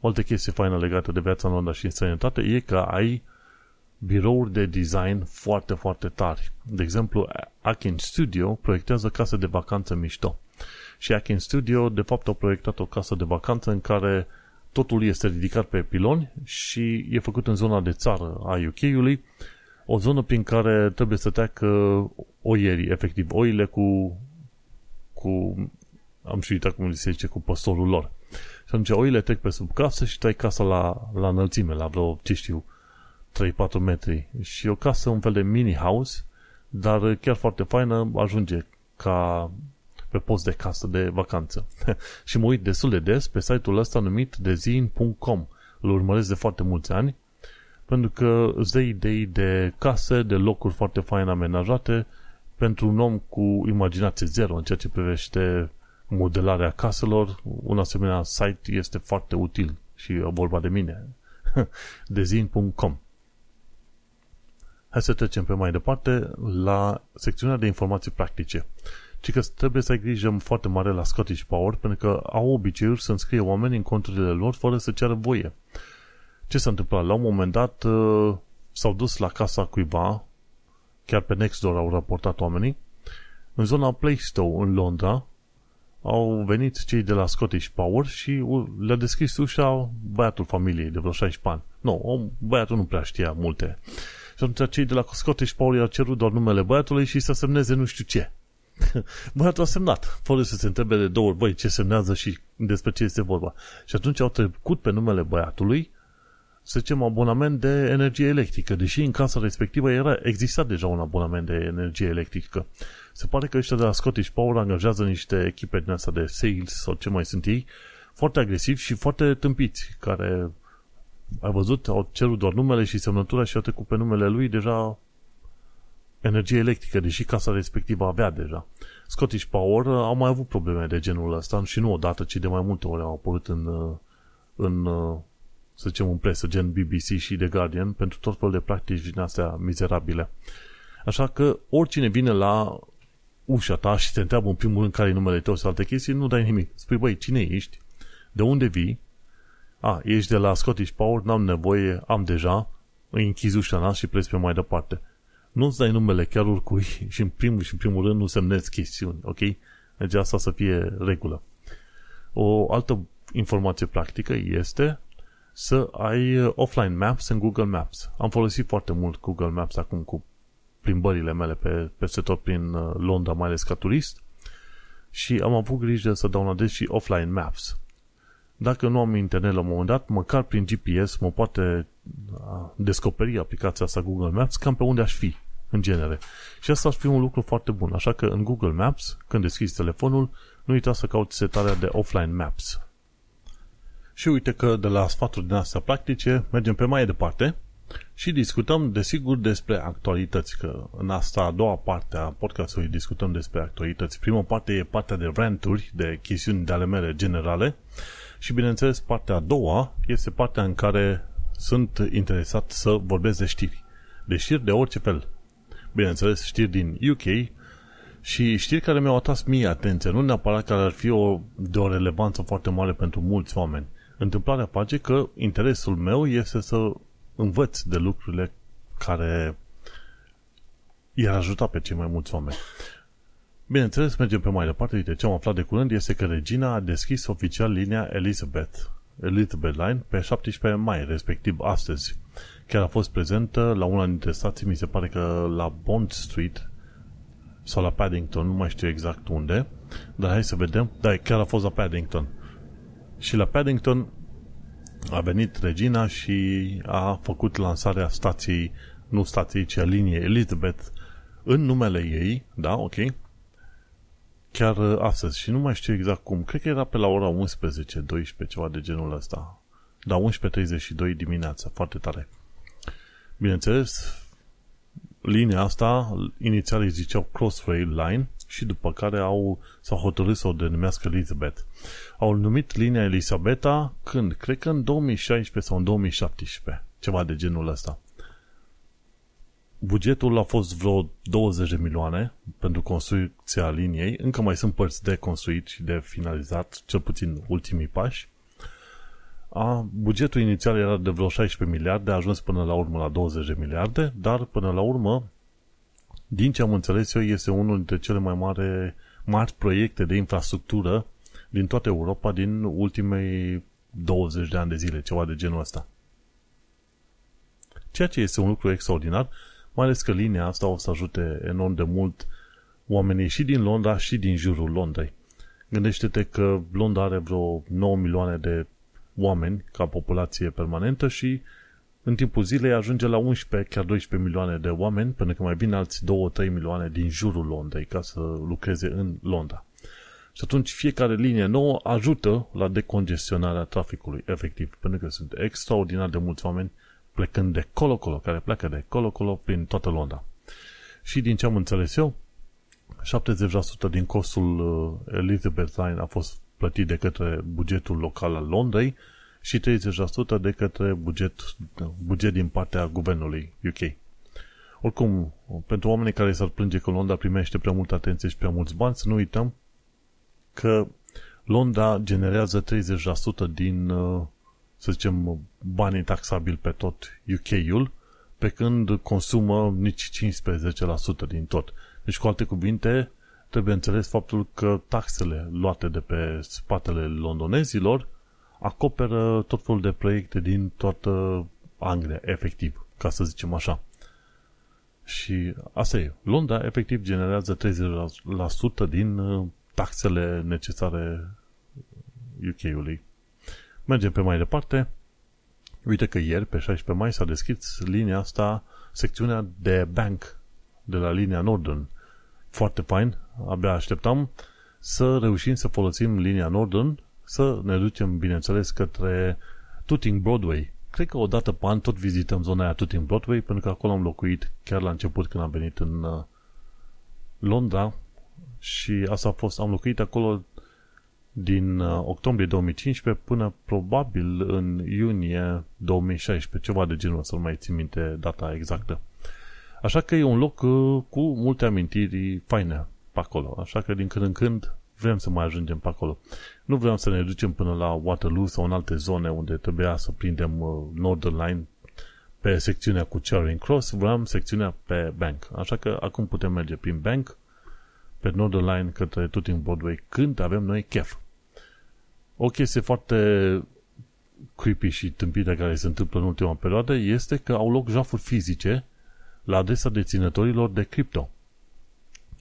O altă chestie faină legată de viața în Londra și în sănătate e că ai birouri de design foarte, foarte tari. De exemplu, Akin Studio proiectează case de vacanță mișto. Și Akin Studio, de fapt, a proiectat o casă de vacanță în care totul este ridicat pe piloni și e făcut în zona de țară a UK-ului, o zonă prin care trebuie să treacă oierii, efectiv, oile cu, cu am și uitat cum se zice, cu păstorul lor. Și atunci oile trec pe sub casă și tai casa la, la înălțime, la vreo, ce știu, 3-4 metri. Și o casă, un fel de mini house, dar chiar foarte faină, ajunge ca pe post de casă de vacanță. și mă uit destul de des pe site-ul ăsta numit dezin.com. Îl urmăresc de foarte mulți ani pentru că îți dă idei de case, de locuri foarte fain amenajate pentru un om cu imaginație zero în ceea ce privește modelarea caselor. Un asemenea site este foarte util și e vorba de mine. dezin.com Hai să trecem pe mai departe la secțiunea de informații practice ci că trebuie să ai grijă foarte mare la Scottish Power, pentru că au obiceiul să înscrie oameni în conturile lor fără să ceară voie. Ce s-a întâmplat? La un moment dat uh, s-au dus la casa cuiva, chiar pe Nextdoor au raportat oamenii, în zona Plaistow, în Londra, au venit cei de la Scottish Power și le-a deschis ușa băiatul familiei de vreo 16 ani. Nu, băiatul nu prea știa multe. Și atunci cei de la Scottish Power i-au cerut doar numele băiatului și să semneze nu știu ce. Băiatul a semnat, fără să se întrebe de două ori, băi, ce semnează și despre ce este vorba. Și atunci au trecut pe numele băiatului, să zicem, abonament de energie electrică, deși în casa respectivă era, exista deja un abonament de energie electrică. Se pare că ăștia de la Scottish Power angajează niște echipe din asta de sales sau ce mai sunt ei, foarte agresivi și foarte tâmpiți, care, ai văzut, au cerut doar numele și semnătura și au trecut pe numele lui deja energie electrică, deși casa respectivă avea deja. Scottish Power uh, au mai avut probleme de genul ăsta și nu odată, ci de mai multe ori au apărut în, uh, în uh, să zicem, în presă, gen BBC și The Guardian, pentru tot felul de practici din astea mizerabile. Așa că oricine vine la ușa ta și te întreabă în primul rând care e numele tău sau alte chestii, nu dai nimic. Spui, băi, cine ești? De unde vii? A, ești de la Scottish Power, n-am nevoie, am deja, îi închizi ușa și pleci pe mai departe nu-ți dai numele chiar oricui și în primul și în primul rând nu semnezi chestiuni, ok? Deci asta să fie regulă. O altă informație practică este să ai offline maps în Google Maps. Am folosit foarte mult Google Maps acum cu plimbările mele pe, peste tot prin uh, Londra, mai ales ca turist și am avut grijă să downloadez și offline maps. Dacă nu am internet la un moment dat, măcar prin GPS mă poate descoperi aplicația asta Google Maps cam pe unde aș fi, în genere. Și asta ar fi un lucru foarte bun. Așa că în Google Maps, când deschizi telefonul, nu uita să cauți setarea de offline maps. Și uite că de la sfaturi din astea practice mergem pe mai departe și discutăm desigur despre actualități, că în asta a doua parte a podcastului discutăm despre actualități. Prima parte e partea de ranturi, de chestiuni de ale mele generale și bineînțeles partea a doua este partea în care sunt interesat să vorbesc de știri. De știri de orice fel. Bineînțeles, știri din UK și știri care mi-au atras mie atenție, nu neapărat care ar fi o, de o relevanță foarte mare pentru mulți oameni. Întâmplarea face că interesul meu este să învăț de lucrurile care i-ar ajuta pe cei mai mulți oameni. Bineînțeles, mergem pe mai departe. Uite, ce am aflat de curând este că regina a deschis oficial linia Elizabeth Elizabeth Line pe 17 mai, respectiv astăzi. Chiar a fost prezentă la una dintre stații, mi se pare că la Bond Street sau la Paddington, nu mai știu exact unde, dar hai să vedem. Da, chiar a fost la Paddington. Și la Paddington a venit Regina și a făcut lansarea stației, nu stației, ci a liniei Elizabeth în numele ei, da, ok, chiar uh, astăzi și nu mai știu exact cum. Cred că era pe la ora 11, 12, ceva de genul ăsta. Da, 11.32 dimineața, foarte tare. Bineînțeles, linia asta, inițial îi ziceau Crossrail Line și după care au, s-au hotărât să o denumească Elizabeth. Au numit linia Elisabeta când? Cred că în 2016 sau în 2017. Ceva de genul ăsta. Bugetul a fost vreo 20 de milioane pentru construcția liniei. Încă mai sunt părți de construit și de finalizat, cel puțin ultimii pași. a, bugetul inițial era de vreo 16 miliarde, a ajuns până la urmă la 20 de miliarde, dar până la urmă, din ce am înțeles eu, este unul dintre cele mai mari, mari proiecte de infrastructură din toată Europa din ultimei 20 de ani de zile, ceva de genul ăsta. Ceea ce este un lucru extraordinar, mai ales că linia asta o să ajute enorm de mult oamenii și din Londra și din jurul Londrei. Gândește-te că Londra are vreo 9 milioane de oameni ca populație permanentă și în timpul zilei ajunge la 11, chiar 12 milioane de oameni, până că mai vin alți 2-3 milioane din jurul Londrei ca să lucreze în Londra. Și atunci fiecare linie nouă ajută la decongestionarea traficului, efectiv, pentru că sunt extraordinar de mulți oameni plecând de colo-colo, care pleacă de colo-colo prin toată Londra. Și din ce am înțeles eu, 70% din costul uh, Elizabeth Line a fost plătit de către bugetul local al Londrei și 30% de către buget, buget din partea guvernului UK. Oricum, pentru oamenii care s-ar plânge că Londra primește prea multă atenție și prea mulți bani, să nu uităm că Londra generează 30% din, uh, să zicem, banii taxabili pe tot UK-ul, pe când consumă nici 15% din tot. Deci, cu alte cuvinte, trebuie înțeles faptul că taxele luate de pe spatele londonezilor acoperă tot felul de proiecte din toată Anglia, efectiv, ca să zicem așa. Și asta e. Londra, efectiv, generează 30% din uh, taxele necesare UK-ului. Mergem pe mai departe. Uite că ieri, pe 16 mai, s-a deschis linia asta, secțiunea de bank de la linia Northern. Foarte fain, abia așteptam să reușim să folosim linia Northern, să ne ducem, bineînțeles, către Tooting Broadway. Cred că o dată pe an tot vizităm zona aia Tooting Broadway, pentru că acolo am locuit chiar la început când am venit în uh, Londra și asta a fost, am locuit acolo din uh, octombrie 2015 până probabil în iunie 2016, ceva de genul, să nu mai țin minte data exactă. Așa că e un loc uh, cu multe amintiri faine pe acolo. Așa că din când în când vrem să mai ajungem pe acolo. Nu vrem să ne ducem până la Waterloo sau în alte zone unde trebuia să prindem uh, Northern Line pe secțiunea cu Charing Cross, vreau secțiunea pe Bank. Așa că acum putem merge prin Bank, pe Northern Line către Tooting Broadway când avem noi chef. O chestie foarte creepy și tâmpită care se întâmplă în ultima perioadă este că au loc jafuri fizice la adresa deținătorilor de cripto.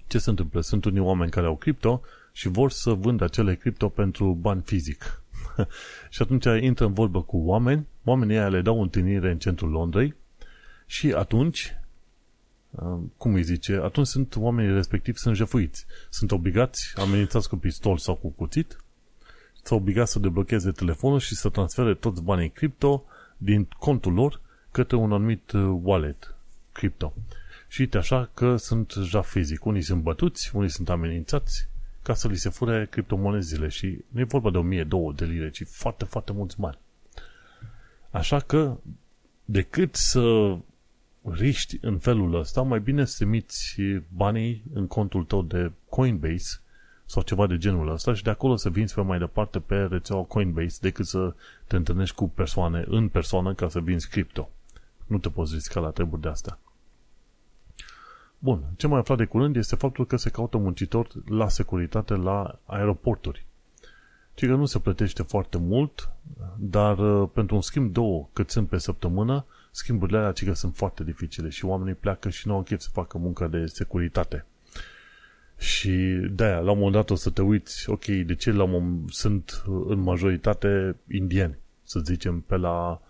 Ce se întâmplă? Sunt unii oameni care au cripto și vor să vândă acele cripto pentru bani fizic. și atunci intră în vorbă cu oameni, oamenii aia le dau o întâlnire în centrul Londrei și atunci, uh, cum îi zice, atunci sunt oamenii respectivi sunt jefuiți. Sunt obligați, amenințați cu pistol sau cu cuțit, sunt obligați să deblocheze telefonul și să transfere toți banii cripto din contul lor către un anumit uh, wallet cripto. Și uite așa că sunt jaf fizic. Unii sunt bătuți, unii sunt amenințați ca să li se fure criptomonezile și nu e vorba de 1000, 2 de lire, ci foarte, foarte mulți bani. Așa că decât să riști în felul ăsta, mai bine să miți banii în contul tău de Coinbase sau ceva de genul ăsta și de acolo să vinzi pe mai departe pe rețeaua Coinbase decât să te întâlnești cu persoane în persoană ca să vinzi cripto. Nu te poți risca la treburi de astea. Bun, ce mai aflat de curând este faptul că se caută muncitor la securitate la aeroporturi. Ci că nu se plătește foarte mult, dar uh, pentru un schimb două cât sunt pe săptămână, schimburile alea că sunt foarte dificile și oamenii pleacă și nu au chef să facă munca de securitate. Și de-aia, la un moment dat o să te uiți, ok, de ce la un, sunt în majoritate indieni, să zicem, pe la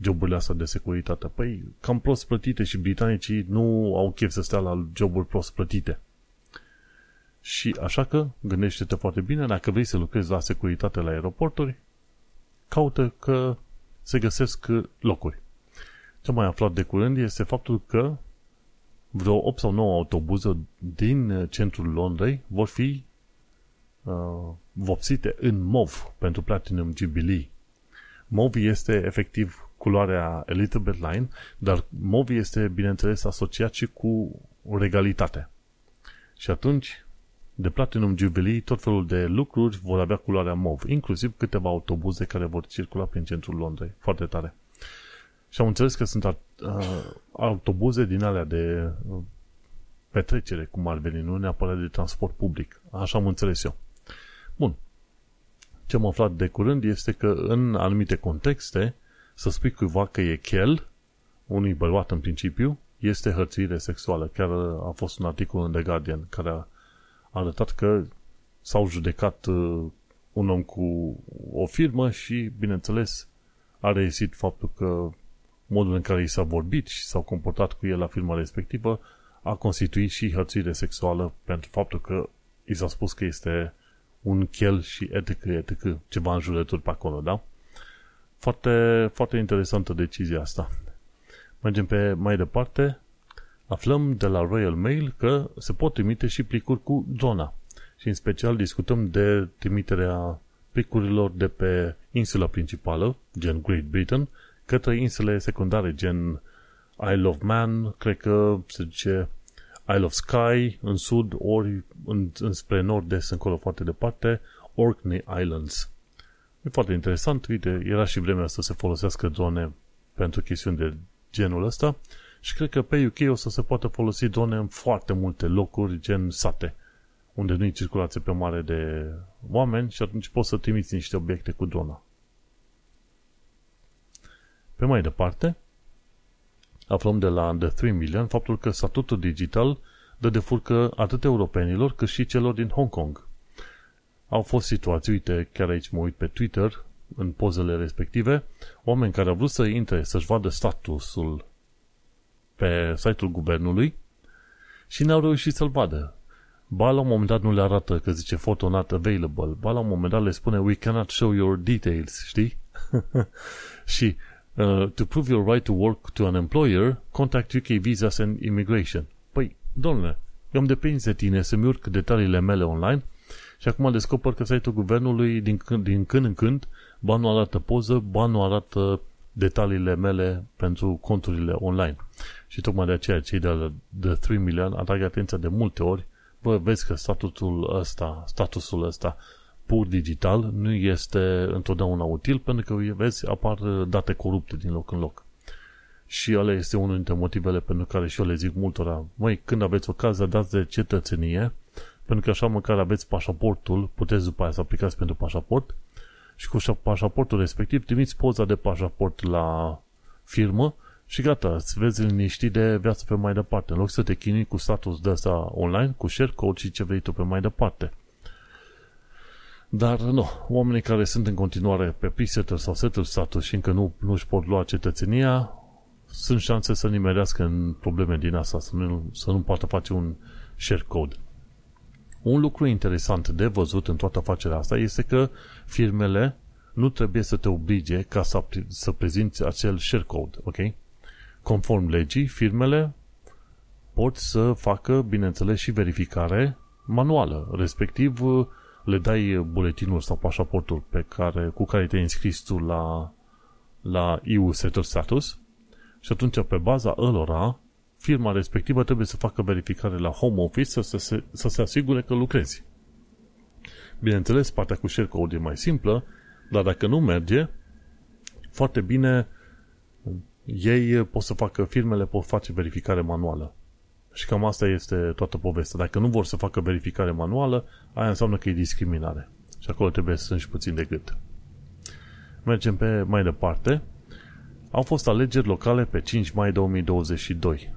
joburile astea de securitate? Păi, cam prost plătite și britanicii nu au chef să stea la joburi prost plătite. Și așa că, gândește-te foarte bine, dacă vrei să lucrezi la securitate la aeroporturi, caută că se găsesc locuri. Ce mai aflat de curând este faptul că vreo 8 sau 9 autobuze din centrul Londrei vor fi uh, vopsite în MOV pentru Platinum Jubilee. MOV este efectiv culoarea Elizabeth Line, dar MOV este, bineînțeles, asociat și cu regalitate. Și atunci, de Platinum Jubilee, tot felul de lucruri vor avea culoarea mov, inclusiv câteva autobuze care vor circula prin centrul Londrei. Foarte tare. Și am înțeles că sunt uh, autobuze din alea de uh, petrecere, cum ar veni, nu neapărat de transport public. Așa am înțeles eu. Bun. Ce am aflat de curând este că în anumite contexte să spui cuiva că e chel, unui bărbat în principiu, este hărțuire sexuală. Chiar a fost un articol în The Guardian care a arătat că s-au judecat uh, un om cu o firmă și, bineînțeles, a reieșit faptul că modul în care i s-a vorbit și s-au comportat cu el la firma respectivă a constituit și hărțuire sexuală pentru faptul că i s-a spus că este un chel și etc. etc. ceva în jurături pe acolo, da? Foarte, foarte interesantă decizia asta. Mergem pe mai departe. Aflăm de la Royal Mail că se pot trimite și plicuri cu drona. Și în special discutăm de trimiterea plicurilor de pe insula principală, gen Great Britain, către insule secundare, gen Isle of Man, cred că se zice Isle of Sky în sud, ori în, înspre nord-est, încolo foarte departe, Orkney Islands. E foarte interesant, uite, era și vremea să se folosească drone pentru chestiuni de genul ăsta și cred că pe UK o să se poată folosi drone în foarte multe locuri, gen sate, unde nu-i circulație pe mare de oameni și atunci poți să trimiți niște obiecte cu drona. Pe mai departe, aflăm de la The 3 Million faptul că statutul digital dă de furcă atât europenilor cât și celor din Hong Kong. Au fost situații, uite, chiar aici mă uit pe Twitter, în pozele respective, oameni care au vrut să intre, să-și vadă statusul pe site-ul guvernului și n-au reușit să-l vadă. Ba la un moment dat nu le arată că zice photo not available, ba la un moment dat le spune we cannot show your details, știi? și uh, to prove your right to work to an employer, contact UK Visas and Immigration. Păi, domnule, eu am depins de tine să-mi urc detaliile mele online și acum descoper că site-ul guvernului din când, din când în când ba nu arată poză, ba nu arată detaliile mele pentru conturile online. Și tocmai de aceea cei de, de 3 milioane atrag atenția de multe ori, bă, vezi că statutul ăsta, statusul ăsta pur digital nu este întotdeauna util pentru că, vezi, apar date corupte din loc în loc. Și ăla este unul dintre motivele pentru care și eu le zic multora, măi, când aveți ocazia, dați de cetățenie, pentru că așa măcar aveți pașaportul, puteți după aia să aplicați pentru pașaport și cu pașaportul respectiv trimiți poza de pașaport la firmă și gata, îți vezi liniștit de viață pe mai departe, în loc să te chinui cu status de asta online, cu share code și ce vrei tu pe mai departe. Dar nu, oamenii care sunt în continuare pe pre sau settled status și încă nu, nu își pot lua cetățenia, sunt șanse să nimerească în probleme din asta, să nu, să nu poată face un share code. Un lucru interesant de văzut în toată afacerea asta este că firmele nu trebuie să te oblige ca să, să prezinți acel share code, ok? Conform legii, firmele pot să facă, bineînțeles, și verificare manuală, respectiv le dai buletinul sau pașaportul pe care, cu care te-ai înscris tu la, la EU Setter Status și atunci pe baza ălora firma respectivă trebuie să facă verificare la home office să se, să se asigure că lucrezi. Bineînțeles, partea cu share code e mai simplă, dar dacă nu merge, foarte bine ei pot să facă, firmele pot face verificare manuală. Și cam asta este toată povestea. Dacă nu vor să facă verificare manuală, aia înseamnă că e discriminare. Și acolo trebuie să și puțin de gât. Mergem pe mai departe. Au fost alegeri locale pe 5 mai 2022.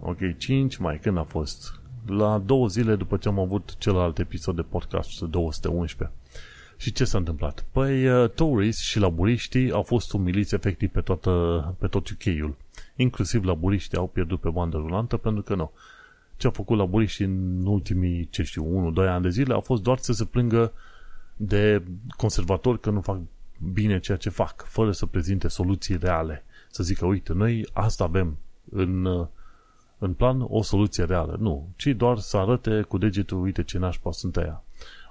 Ok, 5 mai, când a fost? La două zile după ce am avut celălalt episod de podcast, 211. Și ce s-a întâmplat? Păi, uh, Tories și laburiștii au fost umiliți efectiv pe, toată, pe tot UK-ul. Inclusiv laburiștii au pierdut pe bandă rulantă pentru că nu. Ce au făcut laburiștii în ultimii, ce știu, 1-2 ani de zile a fost doar să se plângă de conservatori că nu fac bine ceea ce fac, fără să prezinte soluții reale. Să zică, uite, noi asta avem în uh, în plan o soluție reală. Nu, ci doar să arate cu degetul, uite ce nașpa sunt aia.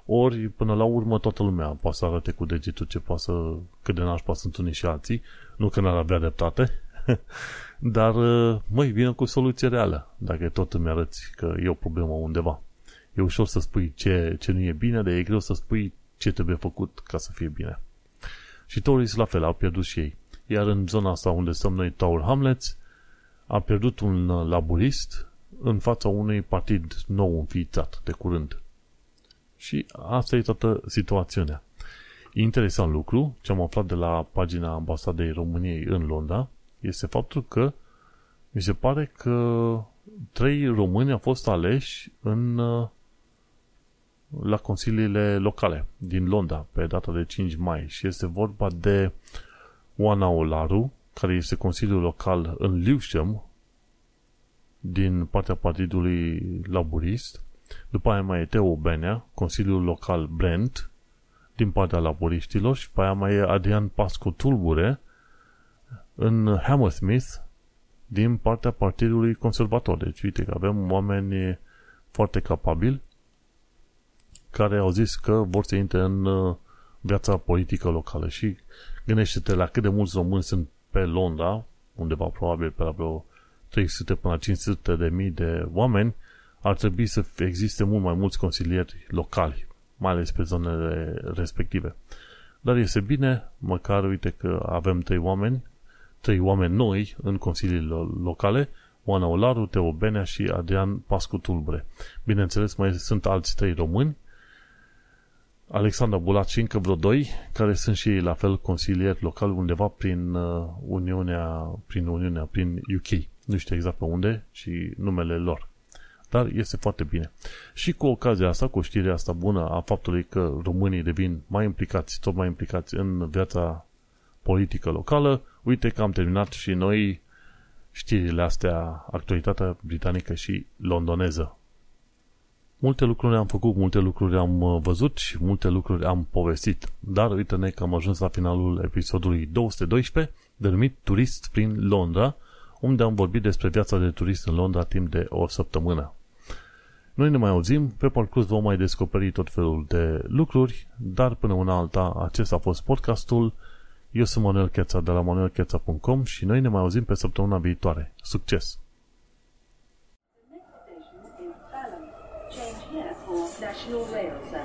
Ori, până la urmă, toată lumea poate să arate cu degetul ce poate să, cât de nașpa sunt unii și alții. Nu că n-ar avea dreptate, dar, măi, vină cu soluție reală, dacă tot îmi arăți că e o problemă undeva. E ușor să spui ce, ce nu e bine, dar e greu să spui ce trebuie făcut ca să fie bine. Și Tories la fel, au pierdut și ei. Iar în zona asta unde stăm noi, Tower Hamlets, a pierdut un laburist în fața unui partid nou înființat de curând. Și asta e toată situația. Interesant lucru, ce am aflat de la pagina ambasadei României în Londra, este faptul că mi se pare că trei români au fost aleși în, la consiliile locale din Londra pe data de 5 mai și este vorba de Oana Olaru, care este consiliul local în Lewisham, din partea Partidului Laburist, după aia mai e Teo Benea, Consiliul Local Brent, din partea laboriștilor și după aia mai e Adrian Pascu Tulbure în Hammersmith din partea Partidului Conservator. Deci, uite că avem oameni foarte capabili care au zis că vor să intre în uh, viața politică locală și gândește-te la cât de mulți români sunt pe Londra, undeva probabil pe la vreo 300 până la 500 de mii de oameni, ar trebui să existe mult mai mulți consilieri locali, mai ales pe zonele respective. Dar este bine, măcar uite că avem trei oameni, trei oameni noi în consiliile locale, Oana Olaru, Teo Benea și Adrian Pascu Tulbre. Bineînțeles, mai sunt alți trei români, Alexandra Bulat și încă vreo doi, care sunt și ei la fel consilieri locali undeva prin uh, Uniunea, prin Uniunea, prin UK. Nu știu exact pe unde și numele lor. Dar este foarte bine. Și cu ocazia asta, cu știrea asta bună a faptului că românii devin mai implicați, tot mai implicați în viața politică locală, uite că am terminat și noi știrile astea, actualitatea britanică și londoneză. Multe lucruri am făcut, multe lucruri am uh, văzut și multe lucruri am povestit. Dar uite-ne că am ajuns la finalul episodului 212, denumit Turist prin Londra, unde am vorbit despre viața de turist în Londra timp de o săptămână. Noi ne mai auzim, pe parcurs vom mai descoperi tot felul de lucruri, dar până una alta, acesta a fost podcastul. Eu sunt Manuel Cheța de la manuelcheța.com și noi ne mai auzim pe săptămâna viitoare. Succes! National Rail Services.